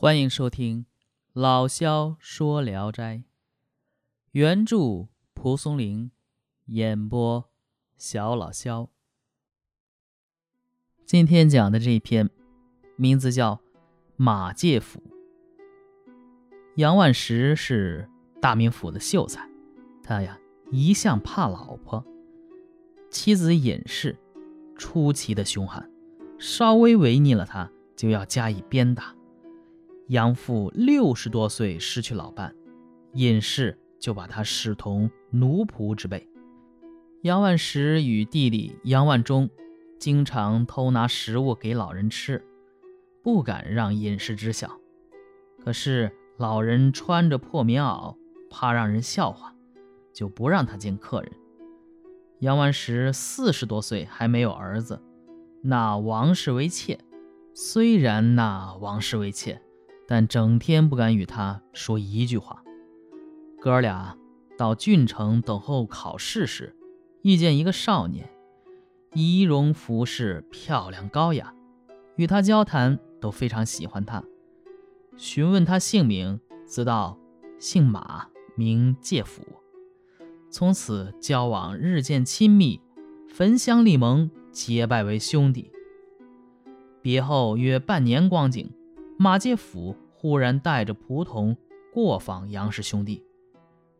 欢迎收听《老萧说聊斋》，原著蒲松龄，演播小老萧。今天讲的这一篇，名字叫《马介甫》。杨万石是大名府的秀才，他呀一向怕老婆，妻子尹氏出奇的凶悍，稍微违逆了他，就要加以鞭打。杨父六十多岁失去老伴，尹氏就把他视同奴仆之辈。杨万石与弟弟杨万忠经常偷拿食物给老人吃，不敢让尹氏知晓。可是老人穿着破棉袄，怕让人笑话，就不让他见客人。杨万石四十多岁还没有儿子，纳王氏为妾。虽然纳王氏为妾。但整天不敢与他说一句话。哥俩到郡城等候考试时，遇见一个少年，仪容服饰漂亮高雅，与他交谈都非常喜欢他。询问他姓名，知道姓马，名介甫。从此交往日渐亲密，焚香立盟，结拜为兄弟。别后约半年光景。马介甫忽然带着仆从过访杨氏兄弟，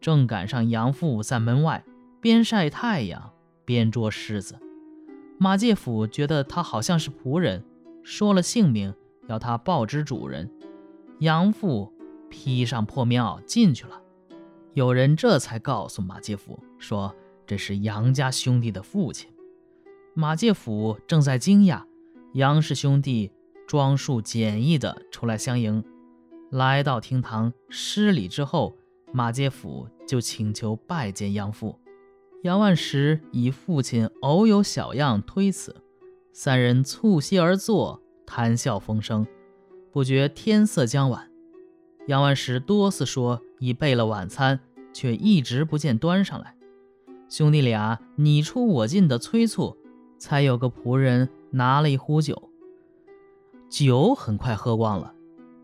正赶上杨父在门外边晒太阳边捉狮子。马介甫觉得他好像是仆人，说了姓名，要他报知主人。杨父披上破棉袄进去了。有人这才告诉马介甫说：“这是杨家兄弟的父亲。”马介甫正在惊讶，杨氏兄弟。装束简易的出来相迎，来到厅堂施礼之后，马介甫就请求拜见杨父。杨万石以父亲偶有小样推辞，三人促膝而坐，谈笑风生。不觉天色将晚，杨万石多次说已备了晚餐，却一直不见端上来。兄弟俩你出我进的催促，才有个仆人拿了一壶酒。酒很快喝光了，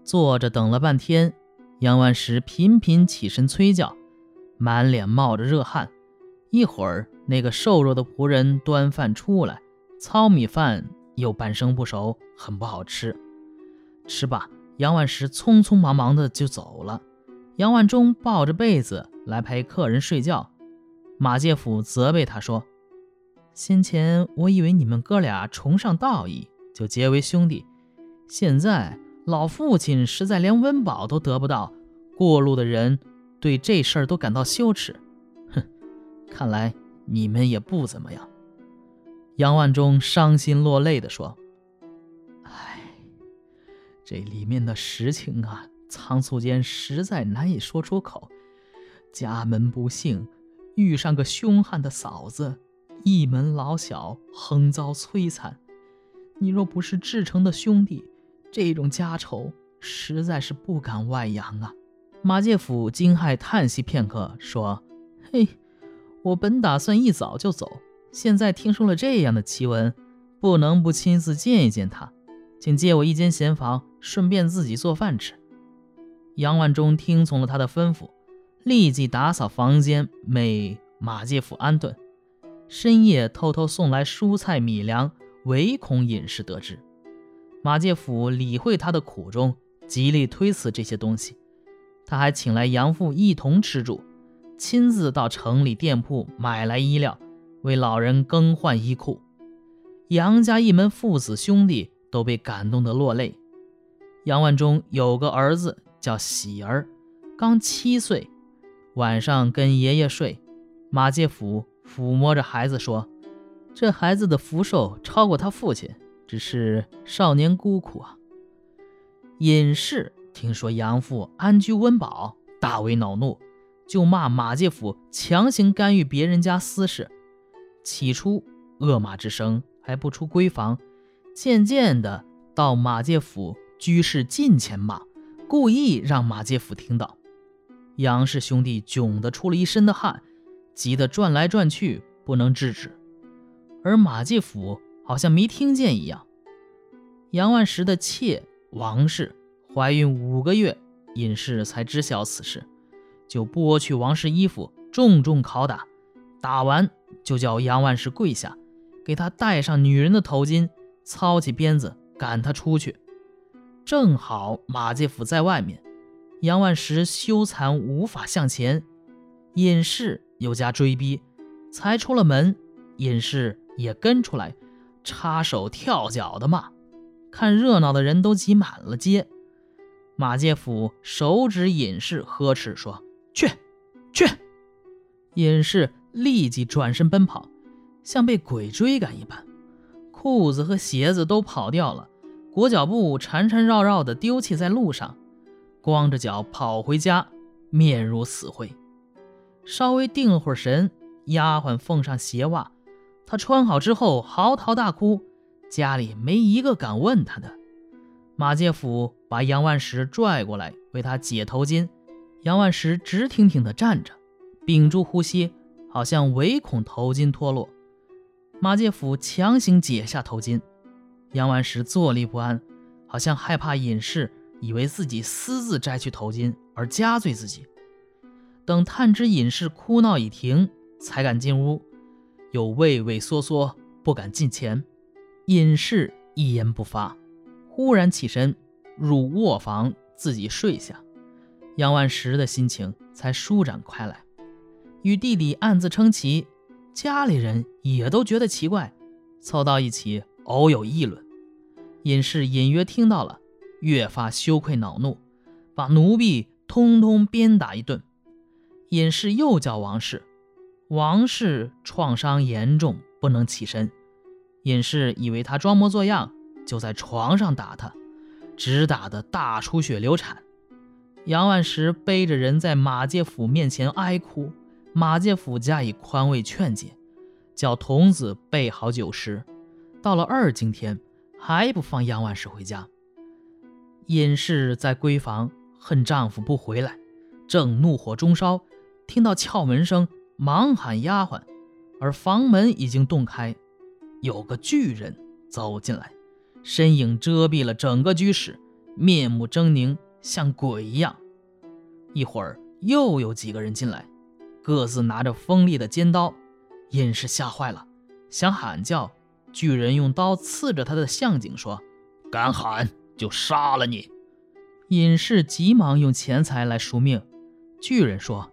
坐着等了半天，杨万石频频起身催叫，满脸冒着热汗。一会儿，那个瘦弱的仆人端饭出来，糙米饭又半生不熟，很不好吃。吃罢，杨万石匆匆忙忙的就走了。杨万忠抱着被子来陪客人睡觉，马介甫责备他说：“先前我以为你们哥俩崇尚道义，就结为兄弟。”现在老父亲实在连温饱都得不到，过路的人对这事儿都感到羞耻。哼，看来你们也不怎么样。杨万忠伤心落泪地说：“哎，这里面的实情啊，仓促间实在难以说出口。家门不幸，遇上个凶悍的嫂子，一门老小横遭摧残。你若不是至诚的兄弟。”这种家丑实在是不敢外扬啊！马介甫惊骇叹息片刻，说：“嘿，我本打算一早就走，现在听说了这样的奇闻，不能不亲自见一见他，请借我一间闲房，顺便自己做饭吃。”杨万忠听从了他的吩咐，立即打扫房间，为马介甫安顿。深夜偷偷送来蔬菜米粮，唯恐尹氏得知。马介甫理会他的苦衷，极力推辞这些东西。他还请来杨父一同吃住，亲自到城里店铺买来衣料，为老人更换衣裤。杨家一门父子兄弟都被感动得落泪。杨万忠有个儿子叫喜儿，刚七岁，晚上跟爷爷睡。马介甫抚摸着孩子说：“这孩子的福寿超过他父亲。”只是少年孤苦啊！尹氏听说杨父安居温饱，大为恼怒，就骂马介甫强行干预别人家私事。起初恶骂之声还不出闺房，渐渐的到马介甫居室近前骂，故意让马介甫听到。杨氏兄弟窘得出了一身的汗，急得转来转去，不能制止。而马介甫。好像没听见一样。杨万石的妾王氏怀孕五个月，尹氏才知晓此事，就剥去王氏衣服，重重拷打。打完就叫杨万石跪下，给他戴上女人的头巾，操起鞭子赶他出去。正好马介甫在外面，杨万石羞惭无法向前，尹氏又加追逼，才出了门，尹氏也跟出来，插手跳脚的骂。看热闹的人都挤满了街。马介甫手指尹氏，呵斥说：“去，去！”尹氏。立即转身奔跑，像被鬼追赶一般，裤子和鞋子都跑掉了，裹脚布缠缠绕绕的丢弃在路上，光着脚跑回家，面如死灰。稍微定了会儿神，丫鬟奉上鞋袜，他穿好之后嚎啕大哭，家里没一个敢问他的。马介甫把杨万石拽过来为他解头巾，杨万石直挺挺地站着，屏住呼吸。好像唯恐头巾脱落，马介甫强行解下头巾，杨万石坐立不安，好像害怕尹氏以为自己私自摘去头巾而加罪自己。等探知尹氏哭闹已停，才敢进屋，又畏畏缩缩不敢近前。尹氏一言不发，忽然起身入卧房自己睡下，杨万石的心情才舒展开来。与弟弟暗自称奇，家里人也都觉得奇怪，凑到一起偶有议论。尹氏隐约听到了，越发羞愧恼怒，把奴婢通通鞭打一顿。尹氏又叫王氏，王氏创伤严重，不能起身。尹氏以为他装模作样，就在床上打他，直打得大出血流产。杨万石背着人在马介甫面前哀哭。马介甫加以宽慰劝解，叫童子备好酒食。到了二更天，还不放杨万石回家。尹氏在闺房恨丈夫不回来，正怒火中烧，听到敲门声，忙喊丫鬟，而房门已经洞开，有个巨人走进来，身影遮蔽了整个居室，面目狰狞，像鬼一样。一会儿又有几个人进来。各自拿着锋利的尖刀，尹氏吓坏了，想喊叫。巨人用刀刺着他的项颈，说：“敢喊就杀了你。”尹氏急忙用钱财来赎命。巨人说：“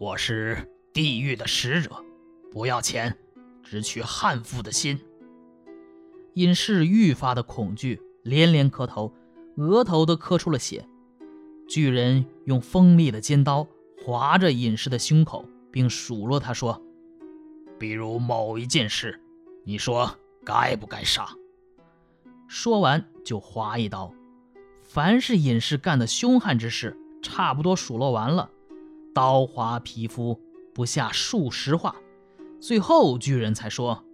我是地狱的使者，不要钱，只取汉妇的心。”尹氏愈发的恐惧，连连磕头，额头都磕出了血。巨人用锋利的尖刀。划着尹氏的胸口，并数落他说：“比如某一件事，你说该不该杀？”说完就划一刀。凡是尹氏干的凶悍之事，差不多数落完了，刀划皮肤不下数十话。最后巨人才说：“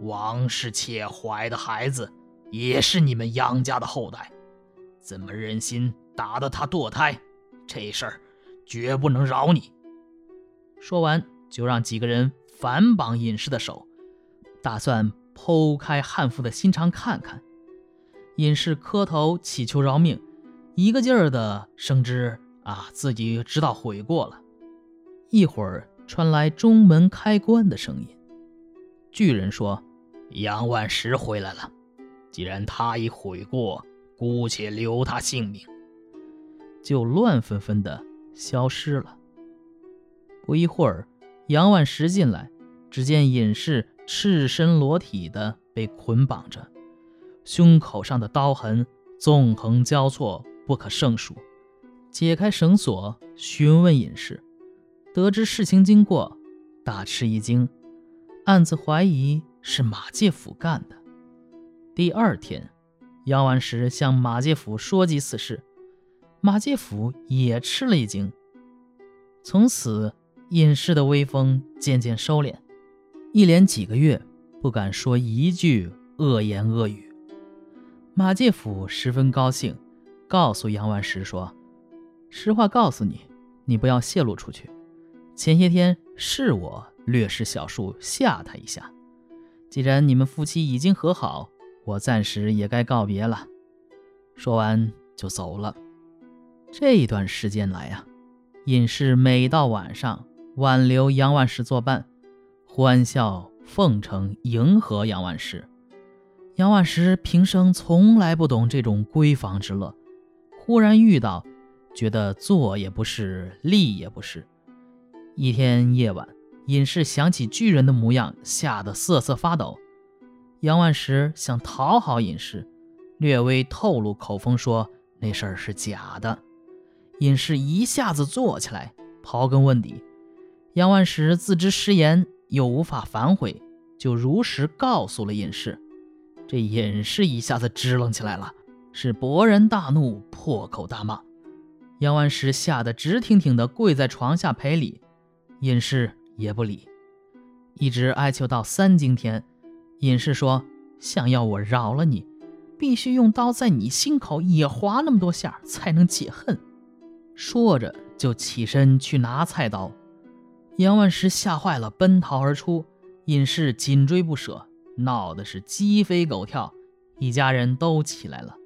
王氏妾怀的孩子，也是你们杨家的后代，怎么忍心打得他堕胎？这事儿……”绝不能饶你！说完，就让几个人反绑尹氏的手，打算剖开汉妇的心肠看看。尹氏磕头祈求饶命，一个劲儿的声之啊，自己知道悔过了。一会儿传来中门开关的声音，巨人说：“杨万石回来了。既然他已悔过，姑且留他性命。”就乱纷纷的。消失了。不一会儿，杨万石进来，只见隐士赤身裸体的被捆绑着，胸口上的刀痕纵横交错，不可胜数。解开绳索，询问隐士，得知事情经过，大吃一惊，暗自怀疑是马介甫干的。第二天，杨万石向马介甫说及此事。马介甫也吃了一惊，从此隐士的威风渐渐收敛，一连几个月不敢说一句恶言恶语。马介甫十分高兴，告诉杨万石说：“实话告诉你，你不要泄露出去。前些天是我略施小术吓他一下。既然你们夫妻已经和好，我暂时也该告别了。”说完。就走了。这一段时间来呀，尹氏每到晚上挽留杨万石作伴，欢笑奉承，迎合杨万石。杨万石平生从来不懂这种闺房之乐，忽然遇到，觉得坐也不是，立也不是。一天夜晚，尹氏想起巨人的模样，吓得瑟瑟发抖。杨万石想讨好尹氏，略微透露口风说那事儿是假的。尹氏一下子坐起来，刨根问底。杨万石自知失言，又无法反悔，就如实告诉了尹氏。这尹氏一下子支棱起来了，是勃然大怒，破口大骂。杨万石吓得直挺挺地跪在床下赔礼，隐士也不理，一直哀求到三更天，隐士说：“想要我饶了你，必须用刀在你心口也划那么多下，才能解恨。”说着就起身去拿菜刀。杨万石吓坏了，奔逃而出，隐士紧追不舍。闹的是鸡飞狗跳，一家人都起来了。